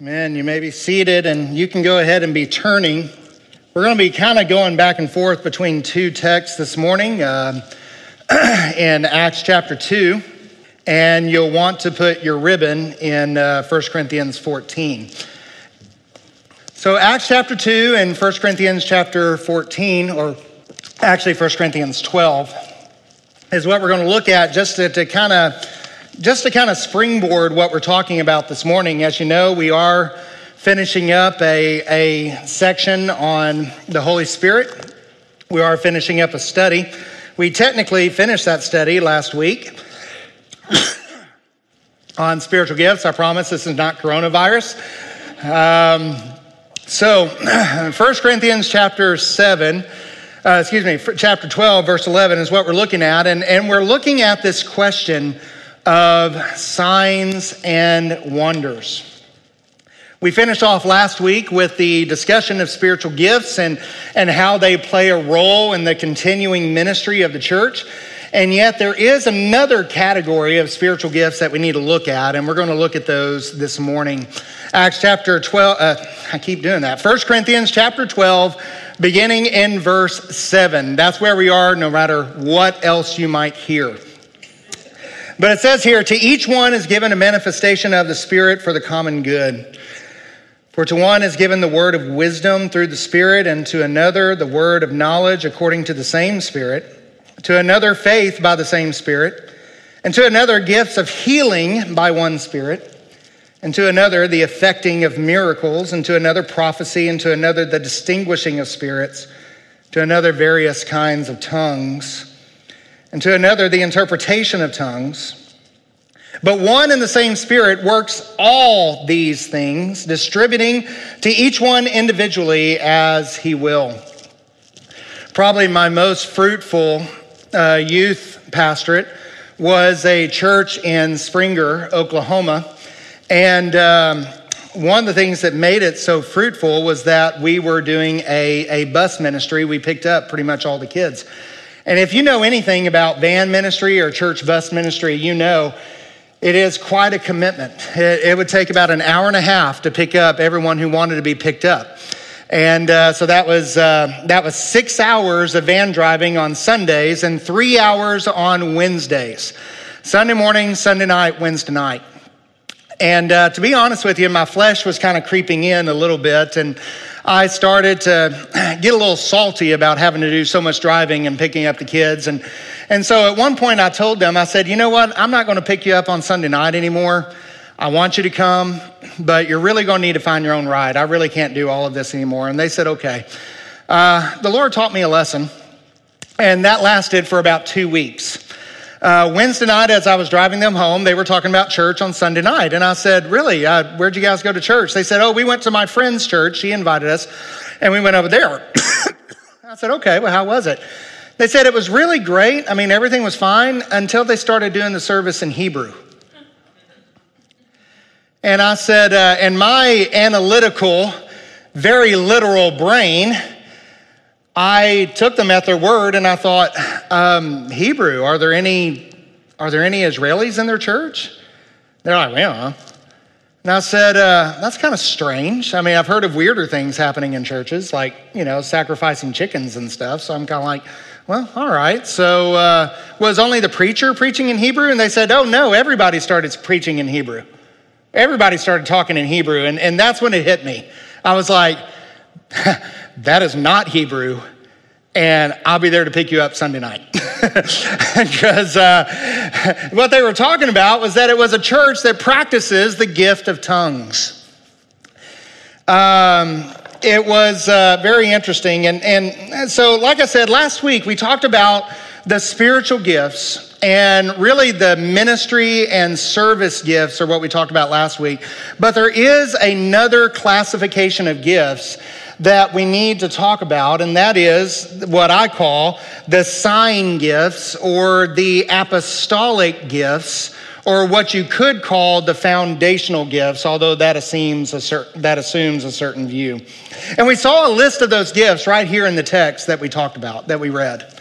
Man, you may be seated and you can go ahead and be turning. We're going to be kind of going back and forth between two texts this morning uh, in Acts chapter 2, and you'll want to put your ribbon in uh, 1 Corinthians 14. So, Acts chapter 2 and 1 Corinthians chapter 14, or actually 1 Corinthians 12, is what we're going to look at just to, to kind of just to kind of springboard what we're talking about this morning, as you know, we are finishing up a, a section on the Holy Spirit. We are finishing up a study. We technically finished that study last week on spiritual gifts. I promise this is not coronavirus. Um, so, 1 Corinthians chapter 7, uh, excuse me, chapter 12, verse 11 is what we're looking at. And, and we're looking at this question of signs and wonders. We finished off last week with the discussion of spiritual gifts and, and how they play a role in the continuing ministry of the church. And yet, there is another category of spiritual gifts that we need to look at, and we're going to look at those this morning. Acts chapter 12, uh, I keep doing that. 1 Corinthians chapter 12, beginning in verse 7. That's where we are, no matter what else you might hear. But it says here, to each one is given a manifestation of the Spirit for the common good. For to one is given the word of wisdom through the Spirit, and to another the word of knowledge according to the same Spirit, to another faith by the same Spirit, and to another gifts of healing by one Spirit, and to another the effecting of miracles, and to another prophecy, and to another the distinguishing of spirits, to another various kinds of tongues and to another the interpretation of tongues. But one and the same Spirit works all these things, distributing to each one individually as He will. Probably my most fruitful uh, youth pastorate was a church in Springer, Oklahoma. And um, one of the things that made it so fruitful was that we were doing a, a bus ministry. We picked up pretty much all the kids. And if you know anything about van ministry or church bus ministry, you know it is quite a commitment. It, it would take about an hour and a half to pick up everyone who wanted to be picked up. And uh, so that was, uh, that was six hours of van driving on Sundays and three hours on Wednesdays. Sunday morning, Sunday night, Wednesday night. And uh, to be honest with you, my flesh was kind of creeping in a little bit. And I started to get a little salty about having to do so much driving and picking up the kids. And, and so at one point I told them, I said, you know what? I'm not going to pick you up on Sunday night anymore. I want you to come, but you're really going to need to find your own ride. I really can't do all of this anymore. And they said, okay. Uh, the Lord taught me a lesson, and that lasted for about two weeks. Uh, Wednesday night, as I was driving them home, they were talking about church on Sunday night. And I said, Really? Uh, where'd you guys go to church? They said, Oh, we went to my friend's church. She invited us, and we went over there. I said, Okay, well, how was it? They said it was really great. I mean, everything was fine until they started doing the service in Hebrew. And I said, uh, and my analytical, very literal brain, I took them at their word and I thought, um, Hebrew, are there any are there any Israelis in their church? They're like, well, and I said, uh, that's kind of strange. I mean, I've heard of weirder things happening in churches, like, you know, sacrificing chickens and stuff. So I'm kind of like, well, all right. So uh, was only the preacher preaching in Hebrew? And they said, oh, no, everybody started preaching in Hebrew. Everybody started talking in Hebrew. And, and that's when it hit me. I was like, that is not Hebrew, and I'll be there to pick you up Sunday night. Because uh, what they were talking about was that it was a church that practices the gift of tongues. Um, it was uh, very interesting. And, and so, like I said, last week we talked about the spiritual gifts and really the ministry and service gifts are what we talked about last week. But there is another classification of gifts that we need to talk about, and that is what I call the sign gifts or the apostolic gifts, or what you could call the foundational gifts, although that assumes a, cer- that assumes a certain view. And we saw a list of those gifts right here in the text that we talked about, that we read.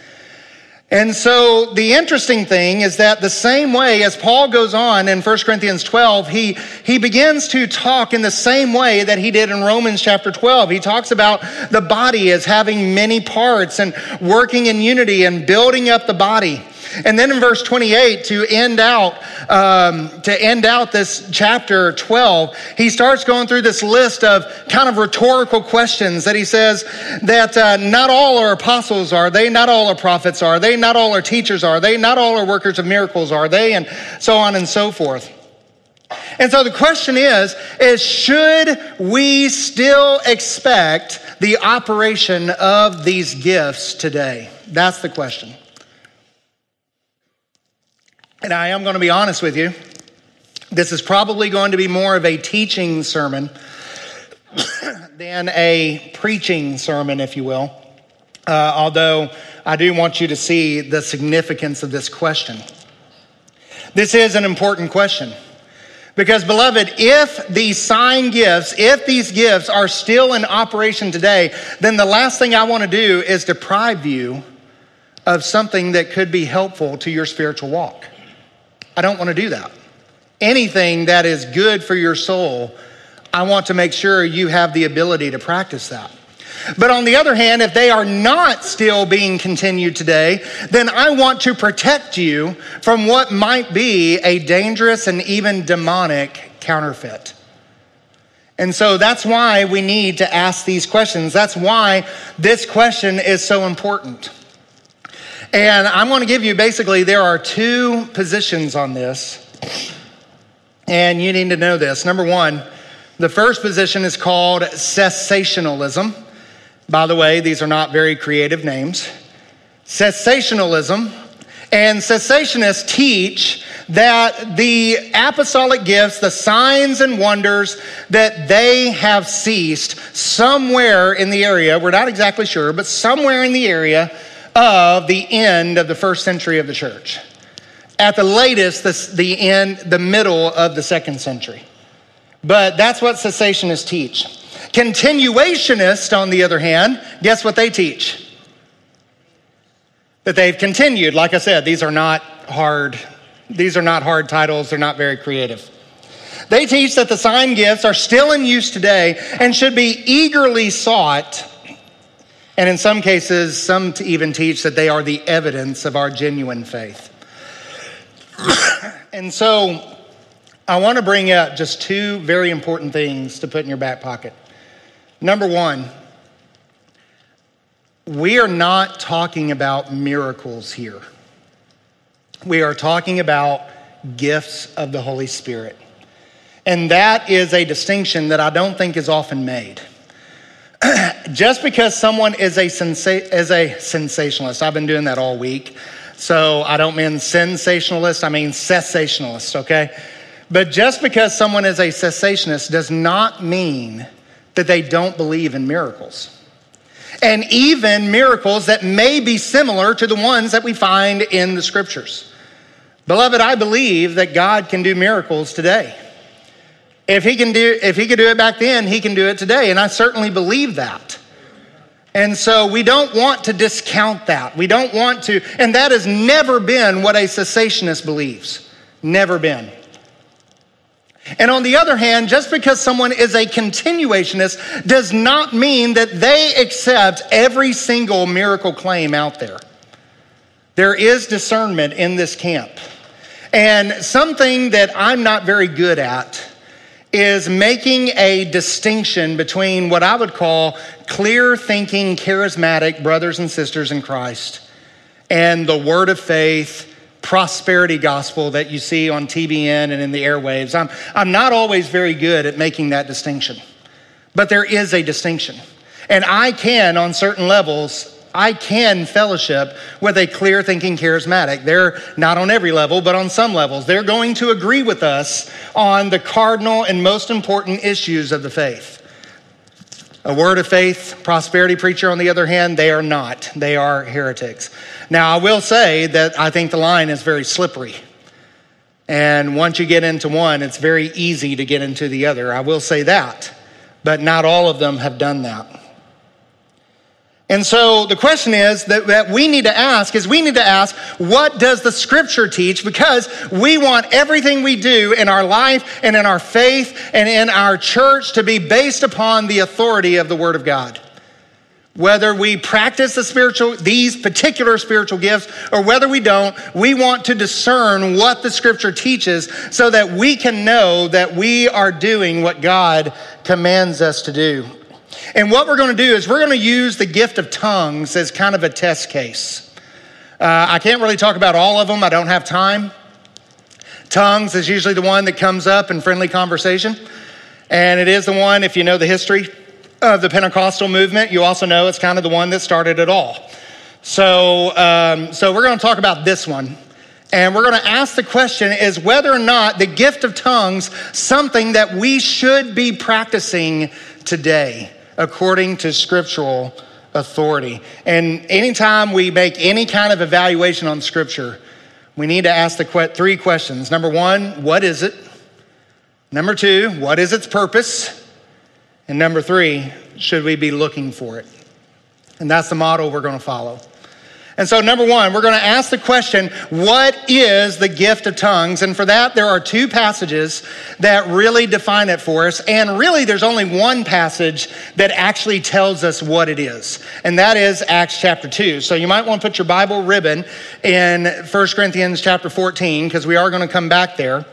And so the interesting thing is that the same way as Paul goes on in 1 Corinthians 12, he, he begins to talk in the same way that he did in Romans chapter 12. He talks about the body as having many parts and working in unity and building up the body. And then in verse 28, to end out, um, to end out this chapter 12, he starts going through this list of kind of rhetorical questions that he says that uh, not all are apostles, are they? Not all are prophets, are they? Not all are teachers, are they? Not all are workers of miracles, are they? And so on and so forth. And so the question is, is should we still expect the operation of these gifts today? That's the question. And I am going to be honest with you. This is probably going to be more of a teaching sermon than a preaching sermon, if you will. Uh, although I do want you to see the significance of this question. This is an important question. Because, beloved, if these sign gifts, if these gifts are still in operation today, then the last thing I want to do is deprive you of something that could be helpful to your spiritual walk. I don't want to do that. Anything that is good for your soul, I want to make sure you have the ability to practice that. But on the other hand, if they are not still being continued today, then I want to protect you from what might be a dangerous and even demonic counterfeit. And so that's why we need to ask these questions. That's why this question is so important. And I'm going to give you basically, there are two positions on this. And you need to know this. Number one, the first position is called cessationalism. By the way, these are not very creative names. Cessationalism. And cessationists teach that the apostolic gifts, the signs and wonders, that they have ceased somewhere in the area, we're not exactly sure, but somewhere in the area of the end of the first century of the church. At the latest, the, the end, the middle of the second century. But that's what cessationists teach. Continuationists, on the other hand, guess what they teach? That they've continued. Like I said, these are not hard, these are not hard titles, they're not very creative. They teach that the sign gifts are still in use today and should be eagerly sought and in some cases, some even teach that they are the evidence of our genuine faith. and so I want to bring out just two very important things to put in your back pocket. Number one, we are not talking about miracles here. We are talking about gifts of the Holy Spirit. And that is a distinction that I don't think is often made. Just because someone is a, sensa- is a sensationalist, I've been doing that all week. So I don't mean sensationalist, I mean cessationalist, okay? But just because someone is a cessationist does not mean that they don't believe in miracles. And even miracles that may be similar to the ones that we find in the scriptures. Beloved, I believe that God can do miracles today. If he can do if he could do it back then, he can do it today, and I certainly believe that. And so we don't want to discount that. We don't want to, and that has never been what a cessationist believes. Never been. And on the other hand, just because someone is a continuationist does not mean that they accept every single miracle claim out there. There is discernment in this camp. And something that I'm not very good at is making a distinction between what I would call clear thinking, charismatic brothers and sisters in Christ and the word of faith, prosperity gospel that you see on TBN and in the airwaves. I'm, I'm not always very good at making that distinction, but there is a distinction. And I can, on certain levels, I can fellowship with a clear thinking charismatic. They're not on every level, but on some levels. They're going to agree with us on the cardinal and most important issues of the faith. A word of faith prosperity preacher, on the other hand, they are not. They are heretics. Now, I will say that I think the line is very slippery. And once you get into one, it's very easy to get into the other. I will say that. But not all of them have done that. And so the question is that, that we need to ask is we need to ask, what does the scripture teach? Because we want everything we do in our life and in our faith and in our church to be based upon the authority of the word of God. Whether we practice the spiritual, these particular spiritual gifts or whether we don't, we want to discern what the scripture teaches so that we can know that we are doing what God commands us to do. And what we're going to do is we're going to use the gift of tongues as kind of a test case. Uh, I can't really talk about all of them, I don't have time. Tongues is usually the one that comes up in friendly conversation. And it is the one, if you know the history of the Pentecostal movement, you also know it's kind of the one that started it all. So, um, so we're going to talk about this one. And we're going to ask the question is whether or not the gift of tongues something that we should be practicing today according to scriptural authority. And anytime we make any kind of evaluation on scripture, we need to ask the three questions. Number one, what is it? Number two, what is its purpose? And number three, should we be looking for it? And that's the model we're going to follow. And so, number one, we're going to ask the question what is the gift of tongues? And for that, there are two passages that really define it for us. And really, there's only one passage that actually tells us what it is, and that is Acts chapter 2. So, you might want to put your Bible ribbon in 1 Corinthians chapter 14, because we are going to come back there.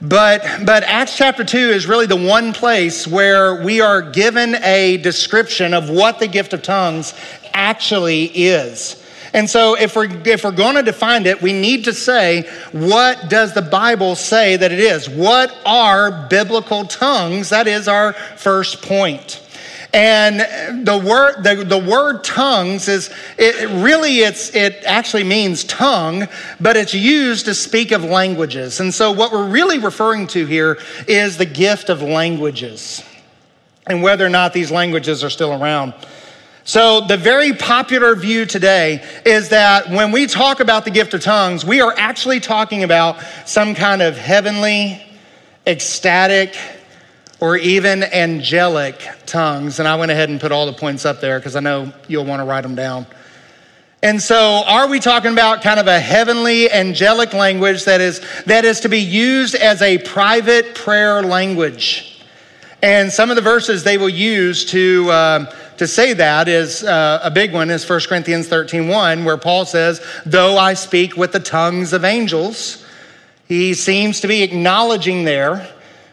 But, but Acts chapter 2 is really the one place where we are given a description of what the gift of tongues actually is. And so if we're, if we're going to define it, we need to say, what does the Bible say that it is? What are biblical tongues? That is our first point. And the word, the, the word tongues is, it really, it's, it actually means tongue, but it's used to speak of languages. And so what we're really referring to here is the gift of languages and whether or not these languages are still around. So, the very popular view today is that when we talk about the gift of tongues, we are actually talking about some kind of heavenly, ecstatic, or even angelic tongues. And I went ahead and put all the points up there because I know you'll want to write them down. And so, are we talking about kind of a heavenly, angelic language that is, that is to be used as a private prayer language? And some of the verses they will use to. Uh, to say that is uh, a big one is 1 Corinthians 13 1, where Paul says, Though I speak with the tongues of angels, he seems to be acknowledging there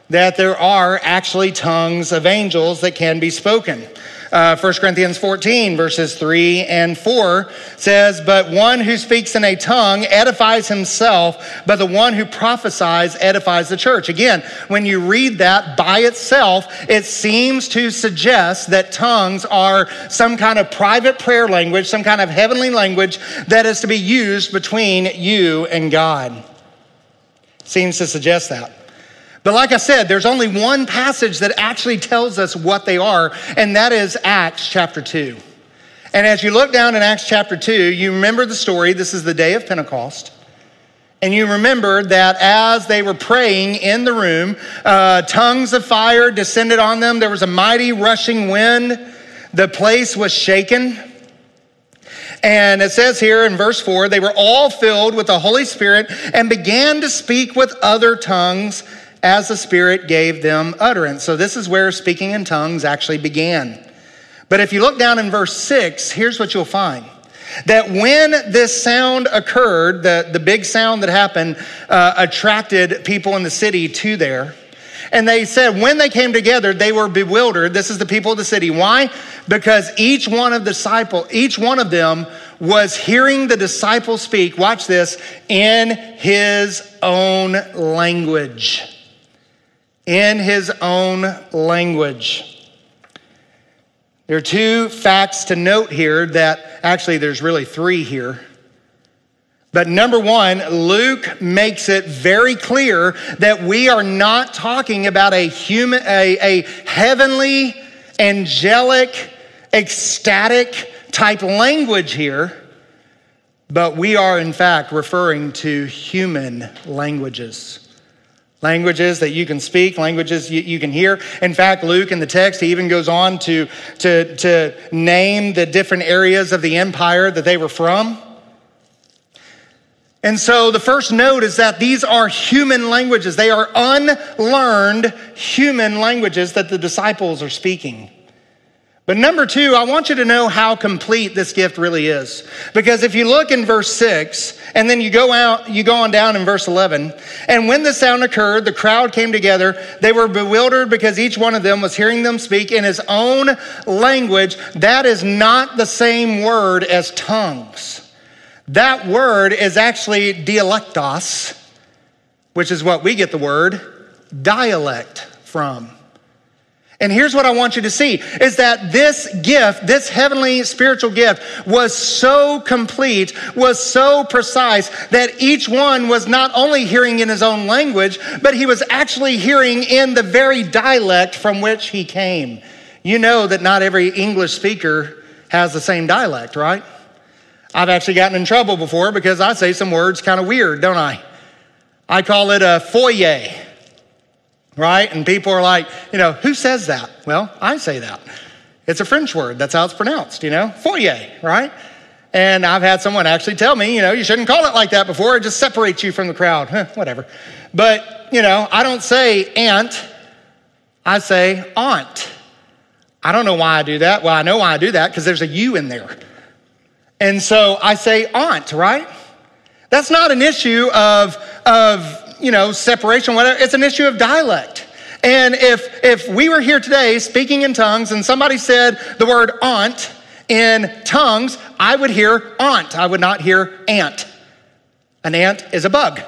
that there are actually tongues of angels that can be spoken. Uh, 1 Corinthians 14, verses 3 and 4 says, But one who speaks in a tongue edifies himself, but the one who prophesies edifies the church. Again, when you read that by itself, it seems to suggest that tongues are some kind of private prayer language, some kind of heavenly language that is to be used between you and God. Seems to suggest that. But like I said, there's only one passage that actually tells us what they are, and that is Acts chapter 2. And as you look down in Acts chapter 2, you remember the story. This is the day of Pentecost. And you remember that as they were praying in the room, uh, tongues of fire descended on them. There was a mighty rushing wind. The place was shaken. And it says here in verse 4 they were all filled with the Holy Spirit and began to speak with other tongues as the Spirit gave them utterance. So this is where speaking in tongues actually began. But if you look down in verse 6, here's what you'll find. That when this sound occurred, the, the big sound that happened uh, attracted people in the city to there. And they said when they came together, they were bewildered. This is the people of the city. Why? Because each one of the disciple, each one of them was hearing the disciple speak, watch this, in his own language in his own language. There are two facts to note here that actually there's really three here. But number one, Luke makes it very clear that we are not talking about a human, a, a heavenly, angelic, ecstatic type language here, but we are in fact referring to human languages languages that you can speak, languages you, you, can hear. In fact, Luke in the text, he even goes on to, to, to name the different areas of the empire that they were from. And so the first note is that these are human languages. They are unlearned human languages that the disciples are speaking. But number two, I want you to know how complete this gift really is. Because if you look in verse six, and then you go out, you go on down in verse 11, and when the sound occurred, the crowd came together. They were bewildered because each one of them was hearing them speak in his own language. That is not the same word as tongues. That word is actually dialectos, which is what we get the word dialect from. And here's what I want you to see is that this gift, this heavenly spiritual gift was so complete, was so precise that each one was not only hearing in his own language, but he was actually hearing in the very dialect from which he came. You know that not every English speaker has the same dialect, right? I've actually gotten in trouble before because I say some words kind of weird, don't I? I call it a foyer right? And people are like, you know, who says that? Well, I say that. It's a French word. That's how it's pronounced, you know, foyer, right? And I've had someone actually tell me, you know, you shouldn't call it like that before. It just separates you from the crowd. Huh, whatever. But, you know, I don't say aunt, I say aunt. I don't know why I do that. Well, I know why I do that because there's a U in there. And so I say aunt, right? That's not an issue of, of you know, separation, whatever. It's an issue of dialect. And if, if we were here today speaking in tongues and somebody said the word aunt in tongues, I would hear aunt. I would not hear ant. An ant is a bug.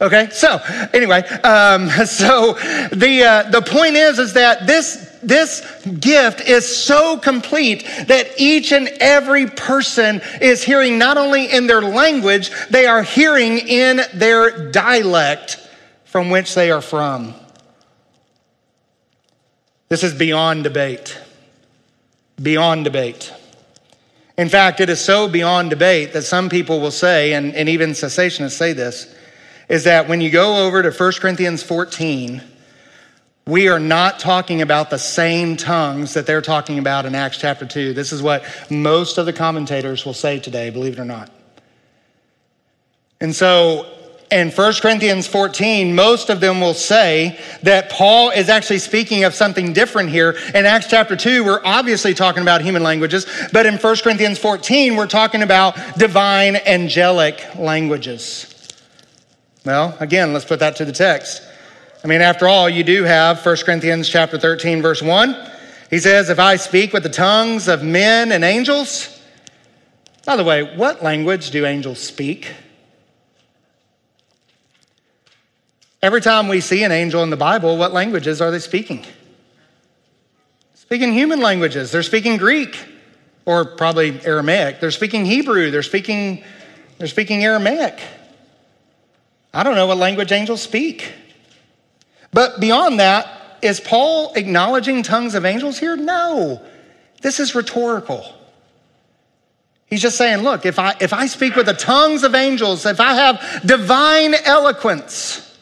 Okay, so anyway, um, so the uh, the point is is that this this gift is so complete that each and every person is hearing not only in their language, they are hearing in their dialect from which they are from. This is beyond debate. Beyond debate. In fact, it is so beyond debate that some people will say, and, and even cessationists say this, is that when you go over to 1 Corinthians 14, we are not talking about the same tongues that they're talking about in Acts chapter 2. This is what most of the commentators will say today, believe it or not. And so in 1 Corinthians 14, most of them will say that Paul is actually speaking of something different here. In Acts chapter 2, we're obviously talking about human languages, but in 1 Corinthians 14, we're talking about divine angelic languages. Well, again, let's put that to the text. I mean, after all, you do have 1 Corinthians chapter 13, verse 1. He says, If I speak with the tongues of men and angels, by the way, what language do angels speak? Every time we see an angel in the Bible, what languages are they speaking? Speaking human languages. They're speaking Greek or probably Aramaic. They're speaking Hebrew. They're speaking, they're speaking Aramaic. I don't know what language angels speak. But beyond that, is Paul acknowledging tongues of angels here? No. This is rhetorical. He's just saying, look, if I, if I speak with the tongues of angels, if I have divine eloquence,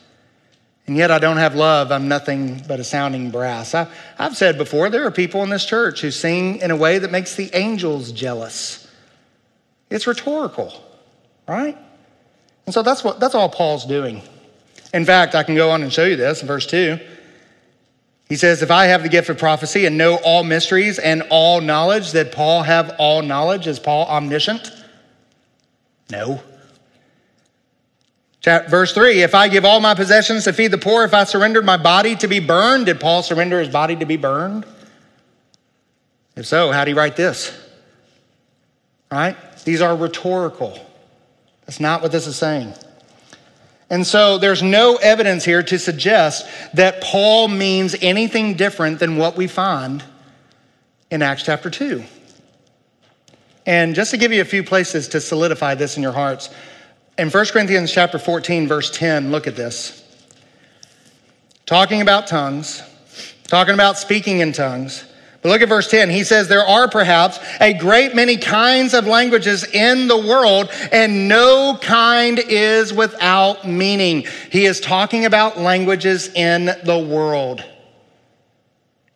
and yet I don't have love, I'm nothing but a sounding brass. I, I've said before, there are people in this church who sing in a way that makes the angels jealous. It's rhetorical, right? And so that's, what, that's all Paul's doing. In fact, I can go on and show you this in verse 2. He says, If I have the gift of prophecy and know all mysteries and all knowledge, did Paul have all knowledge? Is Paul omniscient? No. Verse 3 If I give all my possessions to feed the poor, if I surrendered my body to be burned, did Paul surrender his body to be burned? If so, how do you write this? Right? These are rhetorical. That's not what this is saying. And so there's no evidence here to suggest that Paul means anything different than what we find in Acts chapter 2. And just to give you a few places to solidify this in your hearts, in 1 Corinthians chapter 14 verse 10, look at this. Talking about tongues, talking about speaking in tongues, But look at verse 10. He says, There are perhaps a great many kinds of languages in the world, and no kind is without meaning. He is talking about languages in the world.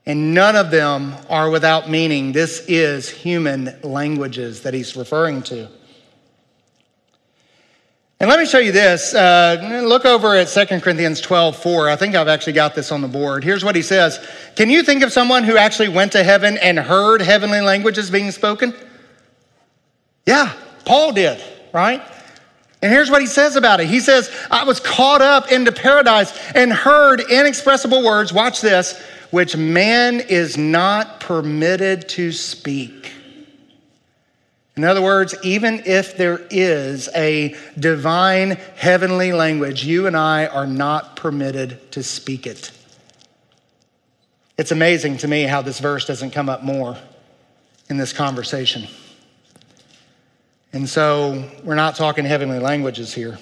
And none of them are without meaning. This is human languages that he's referring to. And let me show you this. Uh, look over at 2 Corinthians 12, 4. I think I've actually got this on the board. Here's what he says Can you think of someone who actually went to heaven and heard heavenly languages being spoken? Yeah, Paul did, right? And here's what he says about it. He says, I was caught up into paradise and heard inexpressible words, watch this, which man is not permitted to speak. In other words, even if there is a divine heavenly language, you and I are not permitted to speak it. It's amazing to me how this verse doesn't come up more in this conversation. And so we're not talking heavenly languages here.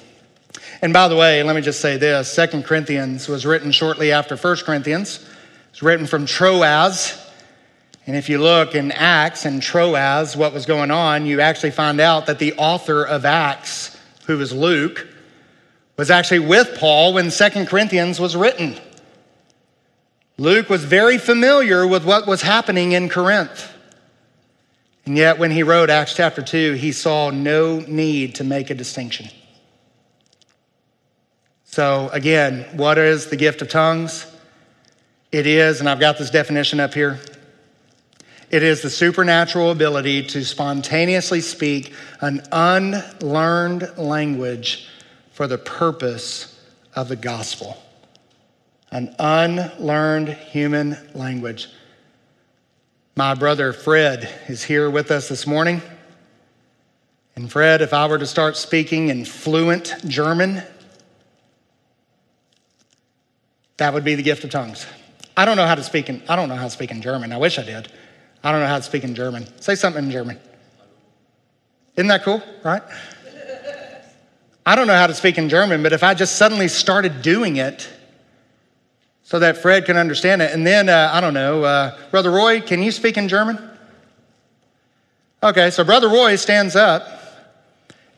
And by the way, let me just say this Second Corinthians was written shortly after First Corinthians. It's written from Troas and if you look in Acts and Troas, what was going on, you actually find out that the author of Acts, who was Luke, was actually with Paul when Second Corinthians was written. Luke was very familiar with what was happening in Corinth. And yet, when he wrote Acts chapter 2, he saw no need to make a distinction. So, again, what is the gift of tongues? It is, and I've got this definition up here it is the supernatural ability to spontaneously speak an unlearned language for the purpose of the gospel. An unlearned human language. My brother Fred is here with us this morning. And Fred, if I were to start speaking in fluent German, that would be the gift of tongues. I don't know how to speak in I don't know how to speak in German. I wish I did. I don't know how to speak in German. Say something in German. Isn't that cool, right? I don't know how to speak in German, but if I just suddenly started doing it so that Fred can understand it, and then, uh, I don't know, uh, Brother Roy, can you speak in German? Okay, so Brother Roy stands up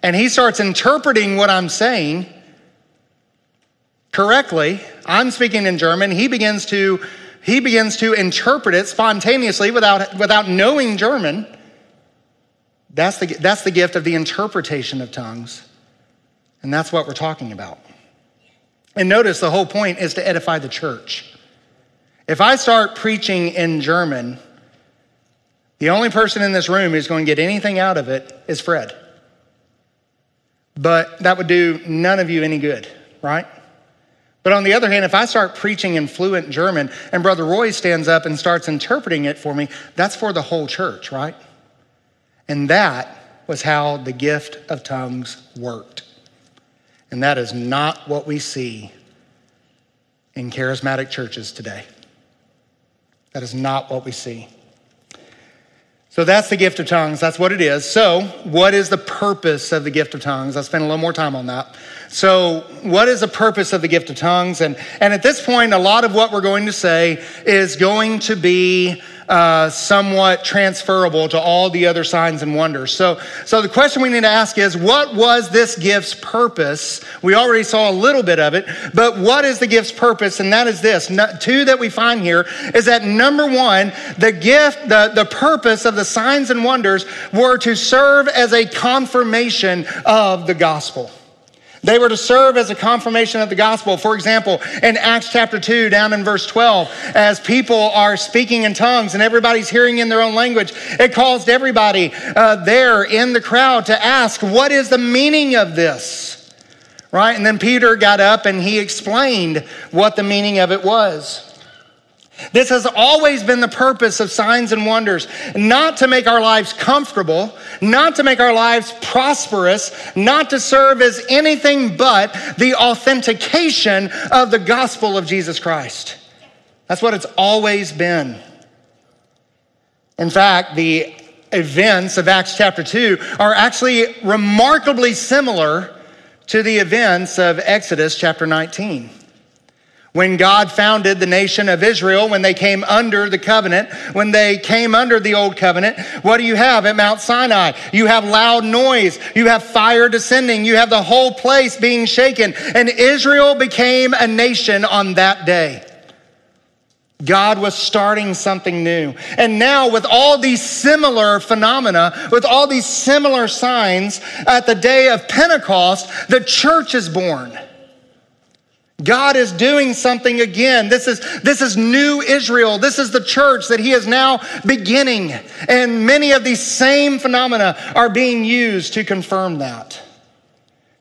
and he starts interpreting what I'm saying correctly. I'm speaking in German. He begins to he begins to interpret it spontaneously without, without knowing German. That's the, that's the gift of the interpretation of tongues. And that's what we're talking about. And notice the whole point is to edify the church. If I start preaching in German, the only person in this room who's going to get anything out of it is Fred. But that would do none of you any good, right? But on the other hand, if I start preaching in fluent German and Brother Roy stands up and starts interpreting it for me, that's for the whole church, right? And that was how the gift of tongues worked. And that is not what we see in charismatic churches today. That is not what we see. So that's the gift of tongues. That's what it is. So, what is the purpose of the gift of tongues? I'll spend a little more time on that. So, what is the purpose of the gift of tongues? And, and at this point, a lot of what we're going to say is going to be uh, somewhat transferable to all the other signs and wonders. So, so the question we need to ask is what was this gift's purpose? We already saw a little bit of it, but what is the gift's purpose? And that is this two that we find here is that number one, the gift, the, the purpose of the signs and wonders were to serve as a confirmation of the gospel. They were to serve as a confirmation of the gospel. For example, in Acts chapter 2, down in verse 12, as people are speaking in tongues and everybody's hearing in their own language, it caused everybody uh, there in the crowd to ask, What is the meaning of this? Right? And then Peter got up and he explained what the meaning of it was. This has always been the purpose of signs and wonders, not to make our lives comfortable, not to make our lives prosperous, not to serve as anything but the authentication of the gospel of Jesus Christ. That's what it's always been. In fact, the events of Acts chapter 2 are actually remarkably similar to the events of Exodus chapter 19. When God founded the nation of Israel, when they came under the covenant, when they came under the old covenant, what do you have at Mount Sinai? You have loud noise. You have fire descending. You have the whole place being shaken. And Israel became a nation on that day. God was starting something new. And now, with all these similar phenomena, with all these similar signs, at the day of Pentecost, the church is born. God is doing something again. This is, this is new Israel. This is the church that he is now beginning. And many of these same phenomena are being used to confirm that.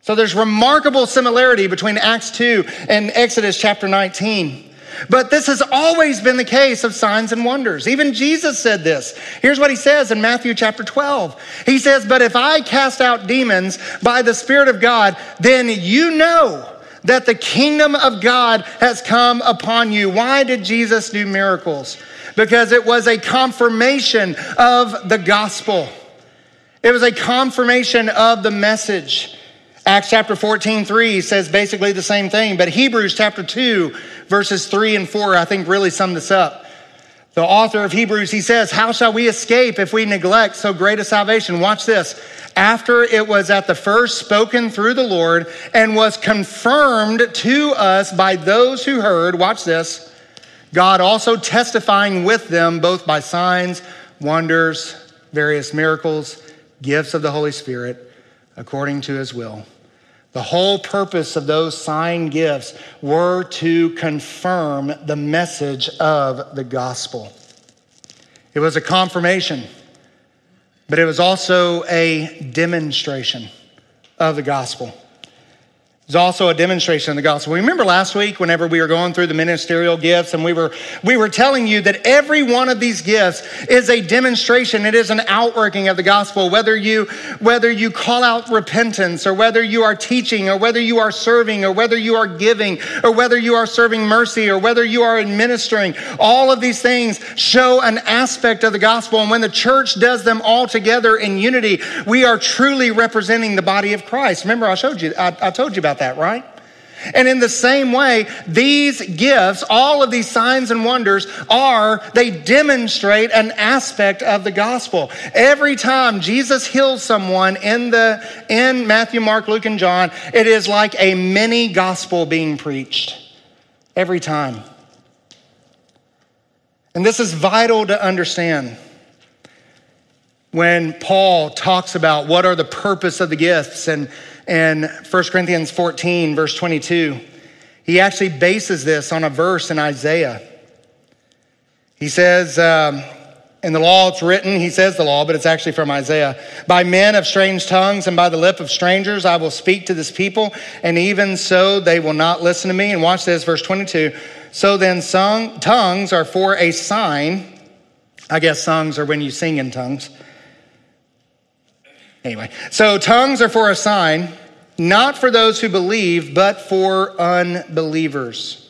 So there's remarkable similarity between Acts 2 and Exodus chapter 19. But this has always been the case of signs and wonders. Even Jesus said this. Here's what he says in Matthew chapter 12. He says, But if I cast out demons by the Spirit of God, then you know that the kingdom of God has come upon you. Why did Jesus do miracles? Because it was a confirmation of the gospel. It was a confirmation of the message. Acts chapter 14, 3 says basically the same thing, but Hebrews chapter 2, verses 3 and 4, I think really sum this up. The author of Hebrews, he says, How shall we escape if we neglect so great a salvation? Watch this. After it was at the first spoken through the Lord and was confirmed to us by those who heard, watch this, God also testifying with them both by signs, wonders, various miracles, gifts of the Holy Spirit, according to his will. The whole purpose of those sign gifts were to confirm the message of the gospel. It was a confirmation, but it was also a demonstration of the gospel. It's also a demonstration of the gospel. Remember last week, whenever we were going through the ministerial gifts, and we were we were telling you that every one of these gifts is a demonstration. It is an outworking of the gospel. Whether you whether you call out repentance, or whether you are teaching, or whether you are serving, or whether you are giving, or whether you are serving mercy, or whether you are administering, all of these things show an aspect of the gospel. And when the church does them all together in unity, we are truly representing the body of Christ. Remember, I showed you, I, I told you about that, right? And in the same way, these gifts, all of these signs and wonders are, they demonstrate an aspect of the gospel. Every time Jesus heals someone in the, in Matthew, Mark, Luke, and John, it is like a mini gospel being preached. Every time. And this is vital to understand when Paul talks about what are the purpose of the gifts and in 1 Corinthians 14, verse 22. He actually bases this on a verse in Isaiah. He says, um, in the law it's written, he says the law, but it's actually from Isaiah. By men of strange tongues and by the lip of strangers I will speak to this people, and even so they will not listen to me. And watch this, verse 22. So then, tongues are for a sign. I guess songs are when you sing in tongues. Anyway, so tongues are for a sign, not for those who believe, but for unbelievers.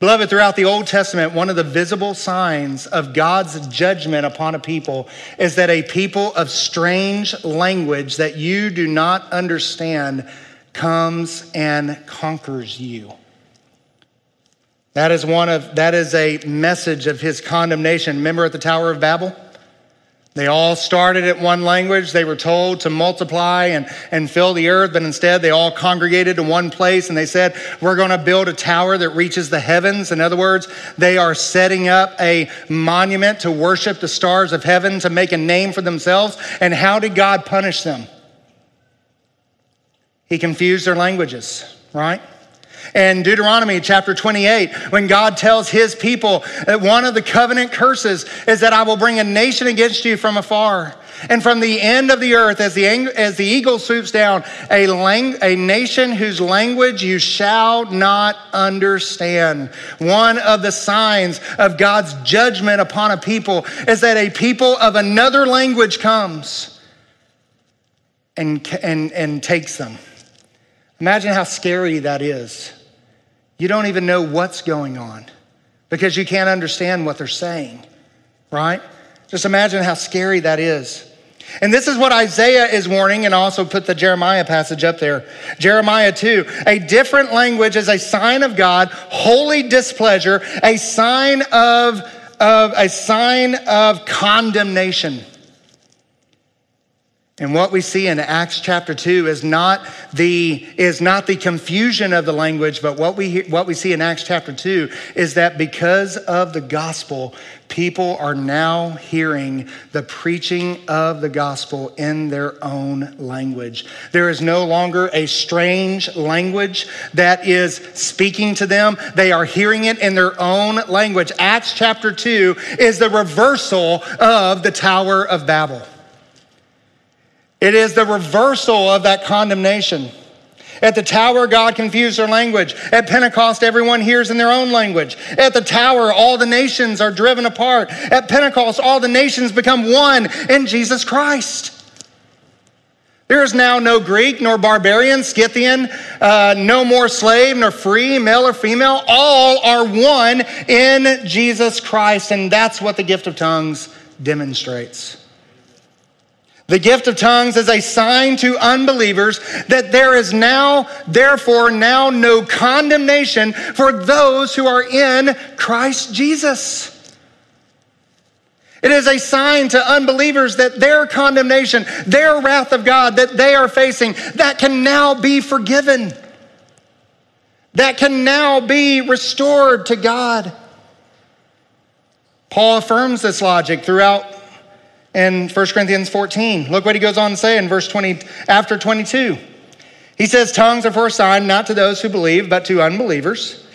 Beloved, throughout the Old Testament, one of the visible signs of God's judgment upon a people is that a people of strange language that you do not understand comes and conquers you. That is one of that is a message of his condemnation. Remember at the Tower of Babel? They all started at one language. They were told to multiply and, and fill the earth, but instead they all congregated to one place and they said, We're going to build a tower that reaches the heavens. In other words, they are setting up a monument to worship the stars of heaven, to make a name for themselves. And how did God punish them? He confused their languages, right? And Deuteronomy chapter 28, when God tells his people that one of the covenant curses is that I will bring a nation against you from afar. And from the end of the earth, as the, as the eagle swoops down, a, lang, a nation whose language you shall not understand. One of the signs of God's judgment upon a people is that a people of another language comes and, and, and takes them. Imagine how scary that is. You don't even know what's going on because you can't understand what they're saying, right? Just imagine how scary that is. And this is what Isaiah is warning, and also put the Jeremiah passage up there. Jeremiah 2. A different language is a sign of God, holy displeasure, a sign of, of a sign of condemnation. And what we see in Acts chapter 2 is not the, is not the confusion of the language, but what we, what we see in Acts chapter 2 is that because of the gospel, people are now hearing the preaching of the gospel in their own language. There is no longer a strange language that is speaking to them. They are hearing it in their own language. Acts chapter 2 is the reversal of the Tower of Babel. It is the reversal of that condemnation. At the tower, God confused their language. At Pentecost, everyone hears in their own language. At the tower, all the nations are driven apart. At Pentecost, all the nations become one in Jesus Christ. There is now no Greek nor barbarian, Scythian, uh, no more slave nor free, male or female. All are one in Jesus Christ, and that's what the gift of tongues demonstrates. The gift of tongues is a sign to unbelievers that there is now, therefore, now no condemnation for those who are in Christ Jesus. It is a sign to unbelievers that their condemnation, their wrath of God that they are facing, that can now be forgiven. That can now be restored to God. Paul affirms this logic throughout in 1 Corinthians 14. Look what he goes on to say in verse 20, after 22. He says, Tongues are for a sign not to those who believe, but to unbelievers.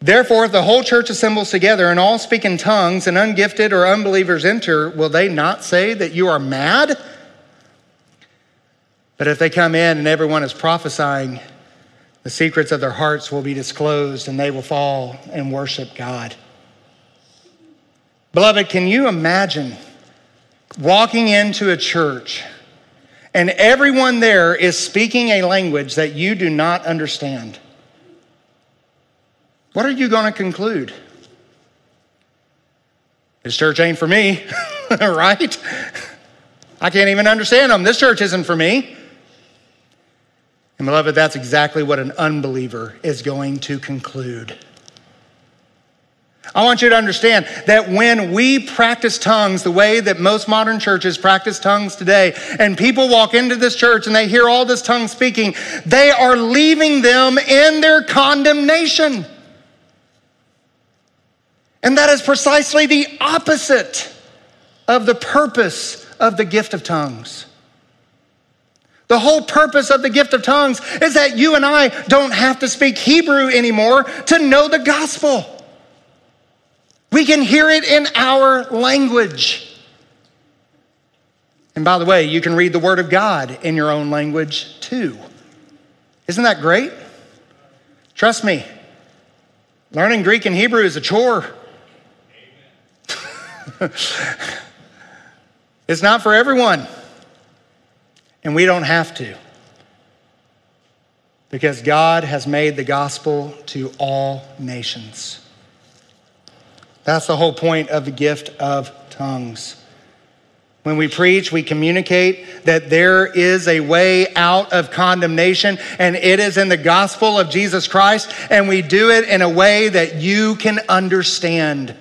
Therefore, if the whole church assembles together and all speak in tongues, and ungifted or unbelievers enter, will they not say that you are mad? But if they come in and everyone is prophesying, the secrets of their hearts will be disclosed and they will fall and worship God. Beloved, can you imagine? Walking into a church and everyone there is speaking a language that you do not understand, what are you going to conclude? This church ain't for me, right? I can't even understand them. This church isn't for me. And beloved, that's exactly what an unbeliever is going to conclude. I want you to understand that when we practice tongues the way that most modern churches practice tongues today, and people walk into this church and they hear all this tongue speaking, they are leaving them in their condemnation. And that is precisely the opposite of the purpose of the gift of tongues. The whole purpose of the gift of tongues is that you and I don't have to speak Hebrew anymore to know the gospel. We can hear it in our language. And by the way, you can read the Word of God in your own language too. Isn't that great? Trust me, learning Greek and Hebrew is a chore. it's not for everyone, and we don't have to. Because God has made the gospel to all nations. That's the whole point of the gift of tongues. When we preach, we communicate that there is a way out of condemnation, and it is in the gospel of Jesus Christ, and we do it in a way that you can understand.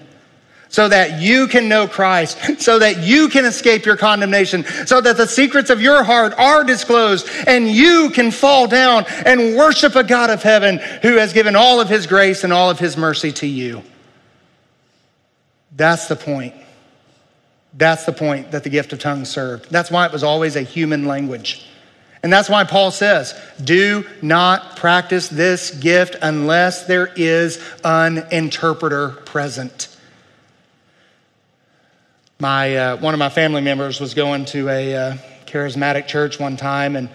So that you can know Christ, so that you can escape your condemnation, so that the secrets of your heart are disclosed, and you can fall down and worship a God of heaven who has given all of his grace and all of his mercy to you. That's the point. That's the point that the gift of tongues served. That's why it was always a human language. And that's why Paul says, do not practice this gift unless there is an interpreter present. My, uh, one of my family members was going to a uh, charismatic church one time and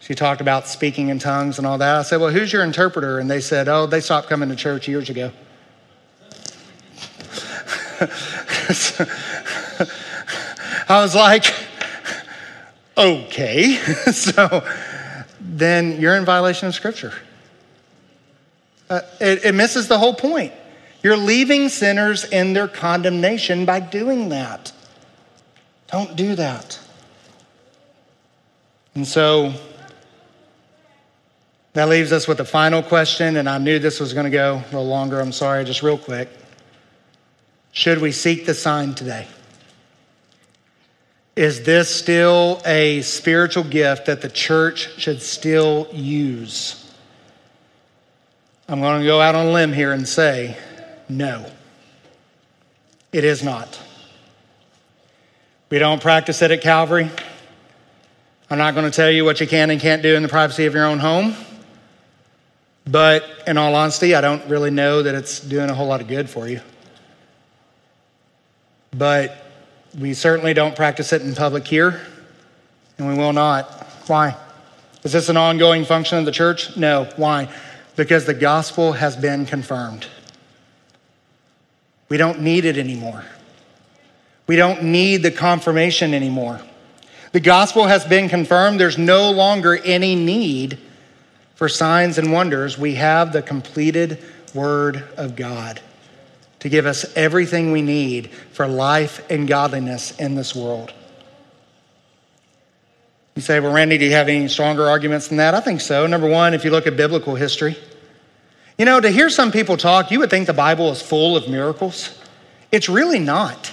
she talked about speaking in tongues and all that. I said, Well, who's your interpreter? And they said, Oh, they stopped coming to church years ago. I was like, okay. so then you're in violation of Scripture. Uh, it, it misses the whole point. You're leaving sinners in their condemnation by doing that. Don't do that. And so that leaves us with the final question, and I knew this was going to go a little longer. I'm sorry, just real quick. Should we seek the sign today? Is this still a spiritual gift that the church should still use? I'm going to go out on a limb here and say no, it is not. We don't practice it at Calvary. I'm not going to tell you what you can and can't do in the privacy of your own home. But in all honesty, I don't really know that it's doing a whole lot of good for you. But we certainly don't practice it in public here, and we will not. Why? Is this an ongoing function of the church? No. Why? Because the gospel has been confirmed. We don't need it anymore. We don't need the confirmation anymore. The gospel has been confirmed. There's no longer any need for signs and wonders. We have the completed word of God to give us everything we need for life and godliness in this world. You say, well, Randy, do you have any stronger arguments than that? I think so. Number one, if you look at biblical history, you know, to hear some people talk, you would think the Bible is full of miracles. It's really not.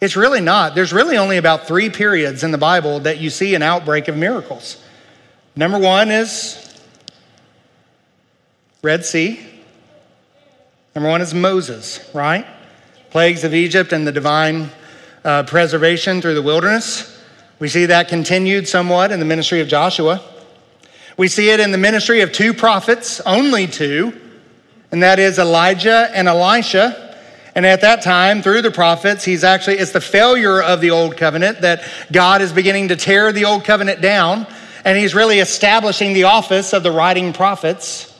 It's really not. There's really only about three periods in the Bible that you see an outbreak of miracles. Number one is Red Sea. Number one is Moses, right? Plagues of Egypt and the divine uh, preservation through the wilderness. We see that continued somewhat in the ministry of Joshua. We see it in the ministry of two prophets, only two, and that is Elijah and Elisha. And at that time, through the prophets, he's actually, it's the failure of the old covenant that God is beginning to tear the old covenant down, and he's really establishing the office of the writing prophets.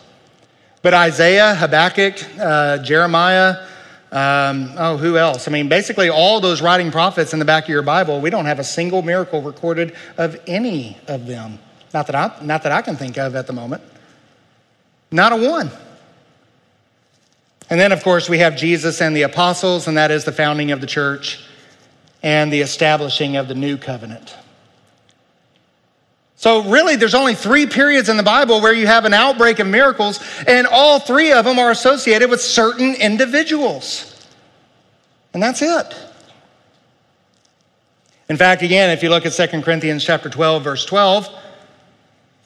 But Isaiah, Habakkuk, uh, Jeremiah, um, oh, who else? I mean, basically, all those writing prophets in the back of your Bible, we don't have a single miracle recorded of any of them. Not that I, not that I can think of at the moment. Not a one. And then, of course, we have Jesus and the apostles, and that is the founding of the church and the establishing of the new covenant. So, really, there's only three periods in the Bible where you have an outbreak of miracles, and all three of them are associated with certain individuals. And that's it. In fact, again, if you look at 2 Corinthians chapter 12, verse 12,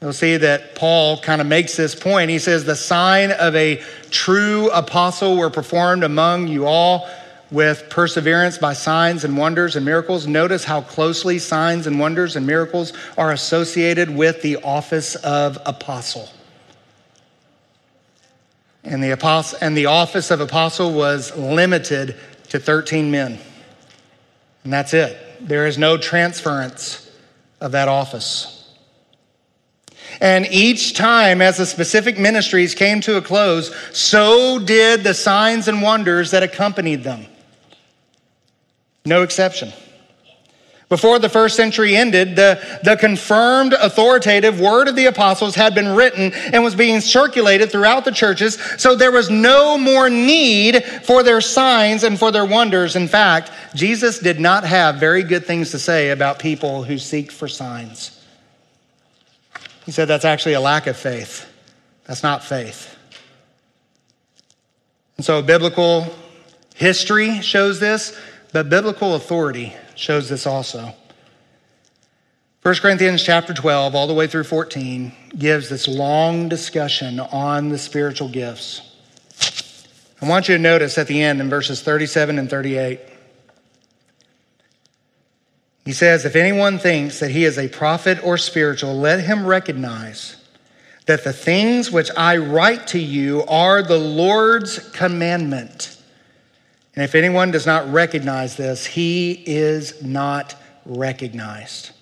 you'll see that Paul kind of makes this point. He says, The sign of a true apostle were performed among you all with perseverance by signs and wonders and miracles. Notice how closely signs and wonders and miracles are associated with the office of apostle. And the, apostle, and the office of apostle was limited to 13 men. And that's it. There is no transference of that office. And each time, as the specific ministries came to a close, so did the signs and wonders that accompanied them. No exception. Before the first century ended, the, the confirmed authoritative word of the apostles had been written and was being circulated throughout the churches, so there was no more need for their signs and for their wonders. In fact, Jesus did not have very good things to say about people who seek for signs. He said that's actually a lack of faith. That's not faith. And so biblical history shows this. But biblical authority shows this also. 1 Corinthians chapter 12, all the way through 14, gives this long discussion on the spiritual gifts. I want you to notice at the end in verses 37 and 38. He says, If anyone thinks that he is a prophet or spiritual, let him recognize that the things which I write to you are the Lord's commandment. And if anyone does not recognize this, he is not recognized.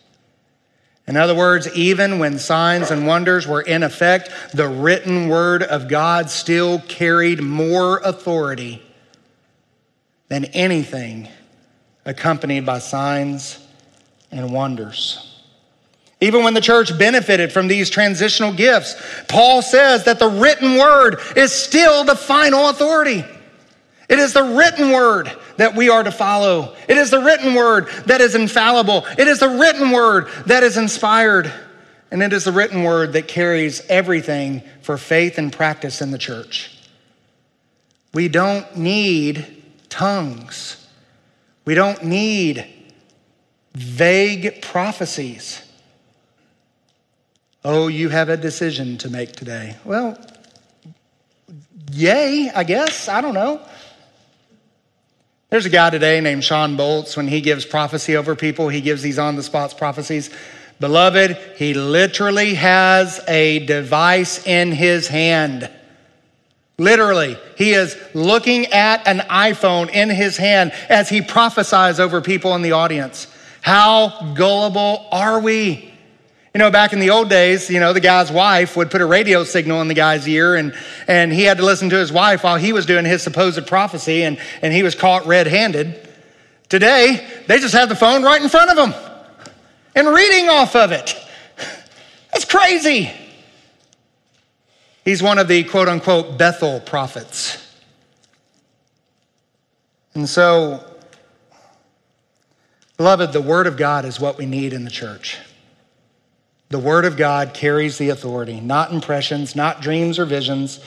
In other words, even when signs and wonders were in effect, the written word of God still carried more authority than anything accompanied by signs and wonders. Even when the church benefited from these transitional gifts, Paul says that the written word is still the final authority. It is the written word that we are to follow. It is the written word that is infallible. It is the written word that is inspired. And it is the written word that carries everything for faith and practice in the church. We don't need tongues. We don't need vague prophecies. Oh, you have a decision to make today. Well, yay, I guess. I don't know. There's a guy today named Shawn Bolz. When he gives prophecy over people, he gives these on the spot prophecies. Beloved, he literally has a device in his hand. Literally, he is looking at an iPhone in his hand as he prophesies over people in the audience. How gullible are we? You know, back in the old days, you know, the guy's wife would put a radio signal in the guy's ear and, and he had to listen to his wife while he was doing his supposed prophecy and, and he was caught red handed. Today, they just have the phone right in front of them and reading off of it. That's crazy. He's one of the quote unquote Bethel prophets. And so, beloved, the Word of God is what we need in the church. The Word of God carries the authority, not impressions, not dreams or visions,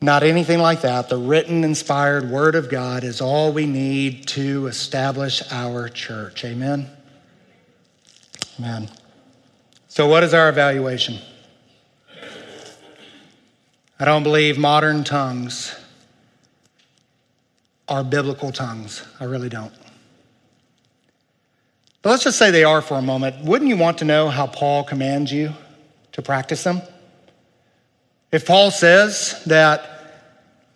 not anything like that. The written, inspired Word of God is all we need to establish our church. Amen? Amen. So, what is our evaluation? I don't believe modern tongues are biblical tongues. I really don't. But let's just say they are for a moment. Wouldn't you want to know how Paul commands you to practice them? If Paul says that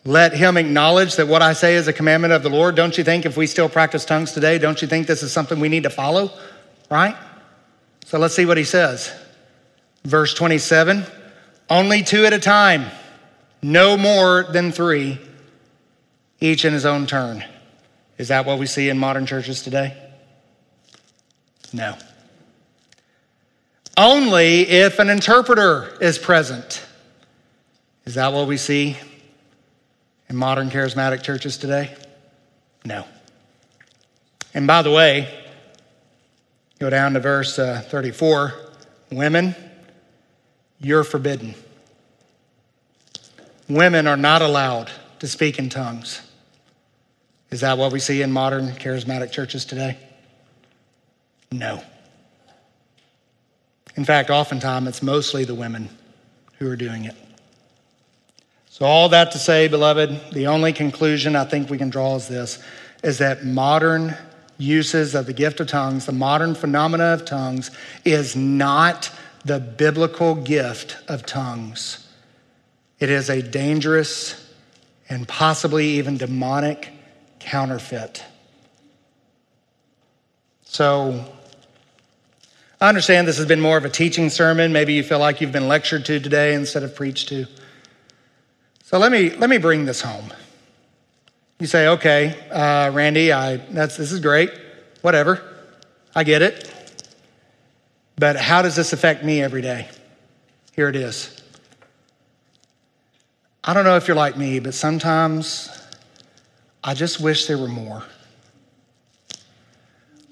let him acknowledge that what I say is a commandment of the Lord, don't you think if we still practice tongues today, don't you think this is something we need to follow? Right? So let's see what he says. Verse 27 only two at a time no more than three, each in his own turn. Is that what we see in modern churches today? No. Only if an interpreter is present. Is that what we see in modern charismatic churches today? No. And by the way, go down to verse uh, 34 women, you're forbidden women are not allowed to speak in tongues. Is that what we see in modern charismatic churches today? No. In fact, oftentimes it's mostly the women who are doing it. So, all that to say, beloved, the only conclusion I think we can draw is this is that modern uses of the gift of tongues, the modern phenomena of tongues, is not the biblical gift of tongues. It is a dangerous and possibly even demonic counterfeit. So, I understand this has been more of a teaching sermon. Maybe you feel like you've been lectured to today instead of preached to. So let me let me bring this home. You say, okay, uh, Randy, I that's this is great, whatever, I get it. But how does this affect me every day? Here it is. I don't know if you're like me, but sometimes I just wish there were more.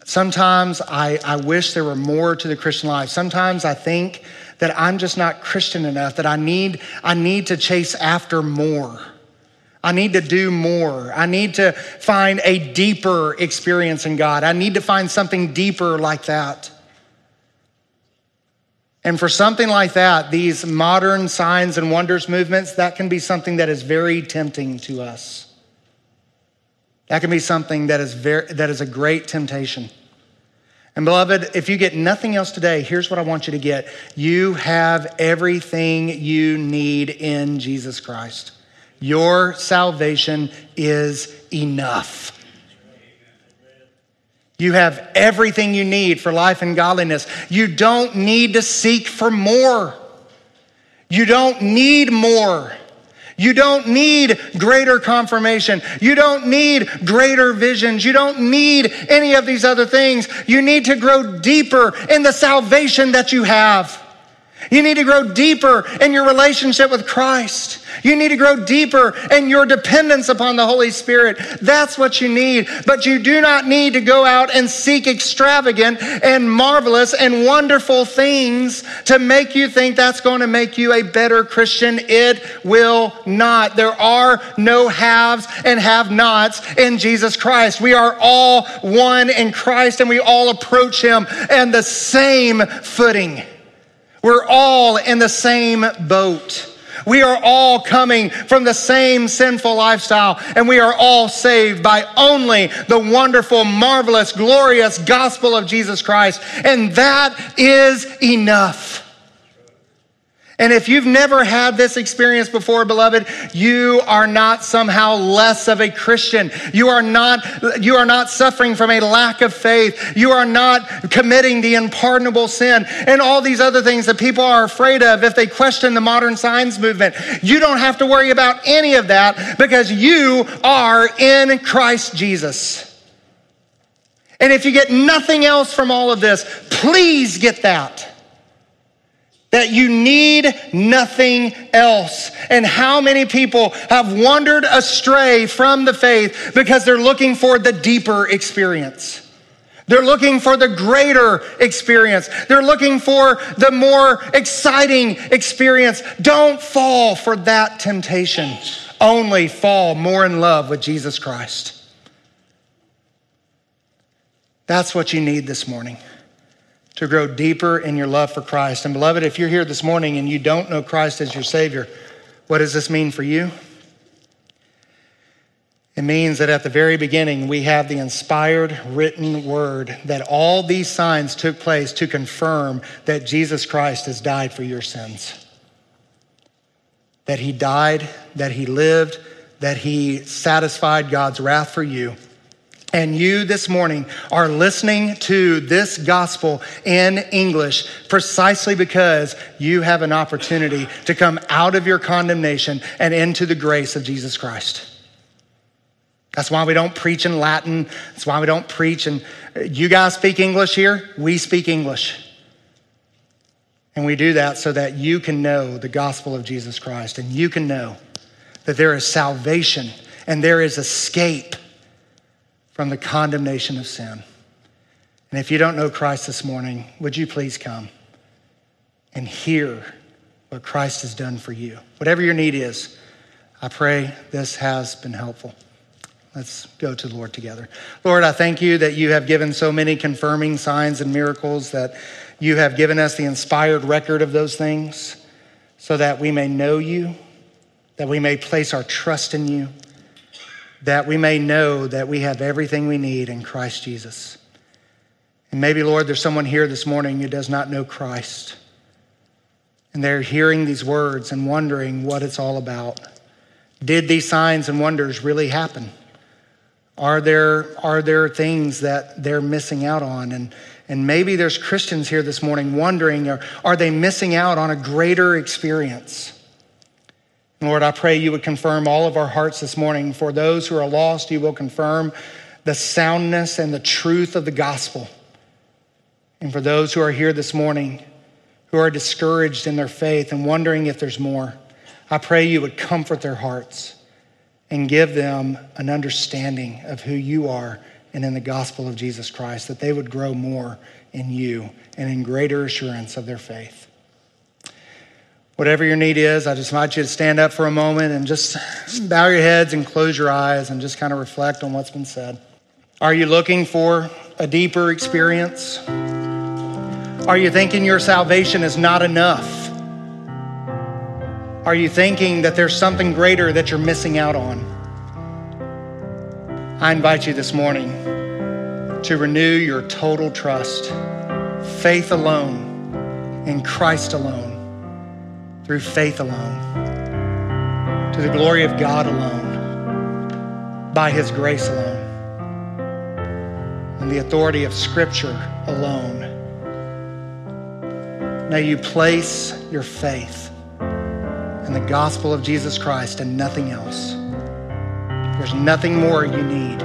Sometimes I, I wish there were more to the Christian life. Sometimes I think that I'm just not Christian enough, that I need, I need to chase after more. I need to do more. I need to find a deeper experience in God. I need to find something deeper like that. And for something like that, these modern signs and wonders movements, that can be something that is very tempting to us. That can be something that is, very, that is a great temptation. And beloved, if you get nothing else today, here's what I want you to get. You have everything you need in Jesus Christ. Your salvation is enough. You have everything you need for life and godliness. You don't need to seek for more. You don't need more. You don't need greater confirmation. You don't need greater visions. You don't need any of these other things. You need to grow deeper in the salvation that you have. You need to grow deeper in your relationship with Christ. You need to grow deeper in your dependence upon the Holy Spirit. That's what you need. But you do not need to go out and seek extravagant and marvelous and wonderful things to make you think that's going to make you a better Christian. It will not. There are no haves and have nots in Jesus Christ. We are all one in Christ and we all approach Him in the same footing. We're all in the same boat. We are all coming from the same sinful lifestyle, and we are all saved by only the wonderful, marvelous, glorious gospel of Jesus Christ. And that is enough. And if you've never had this experience before, beloved, you are not somehow less of a Christian. You are not, you are not suffering from a lack of faith. You are not committing the unpardonable sin and all these other things that people are afraid of if they question the modern science movement. You don't have to worry about any of that because you are in Christ Jesus. And if you get nothing else from all of this, please get that that you need nothing else. And how many people have wandered astray from the faith because they're looking for the deeper experience. They're looking for the greater experience. They're looking for the more exciting experience. Don't fall for that temptation. Only fall more in love with Jesus Christ. That's what you need this morning to grow deeper in your love for Christ. And beloved, if you're here this morning and you don't know Christ as your Savior, what does this mean for you? It means that at the very beginning, we have the inspired written word that all these signs took place to confirm that Jesus Christ has died for your sins. That he died, that he lived, that he satisfied God's wrath for you and you this morning are listening to this gospel in English precisely because you have an opportunity to come out of your condemnation and into the grace of Jesus Christ. That's why we don't preach in Latin. That's why we don't preach. And you guys speak English here, we speak English. And we do that so that you can know the gospel of Jesus Christ and you can know that there is salvation and there is escape from the condemnation of sin. And if you don't know Christ this morning, would you please come and hear what Christ has done for you? Whatever your need is, I pray this has been helpful. Let's go to the Lord together. Lord, I thank you that you have given so many confirming signs and miracles, that you have given us the inspired record of those things so that we may know you, that we may place our trust in you that we may know that we have everything we need in Christ Jesus. And maybe, Lord, there's someone here this morning who does not know Christ. And they're hearing these words and wondering what it's all about. Did these signs and wonders really happen? Are there, are there things that they're missing out on? And, and maybe there's Christians here this morning wondering are, are they missing out on a greater experience? Lord, I pray you would confirm all of our hearts this morning. For those who are lost, you will confirm the soundness and the truth of the gospel. And for those who are here this morning who are discouraged in their faith and wondering if there's more, I pray you would comfort their hearts and give them an understanding of who you are and in the gospel of Jesus Christ, that they would grow more in you and in greater assurance of their faith. Whatever your need is, I just invite you to stand up for a moment and just bow your heads and close your eyes and just kind of reflect on what's been said. Are you looking for a deeper experience? Are you thinking your salvation is not enough? Are you thinking that there's something greater that you're missing out on? I invite you this morning to renew your total trust, faith alone, in Christ alone through faith alone, to the glory of God alone, by His grace alone, and the authority of Scripture alone. May you place your faith in the gospel of Jesus Christ and nothing else. There's nothing more you need.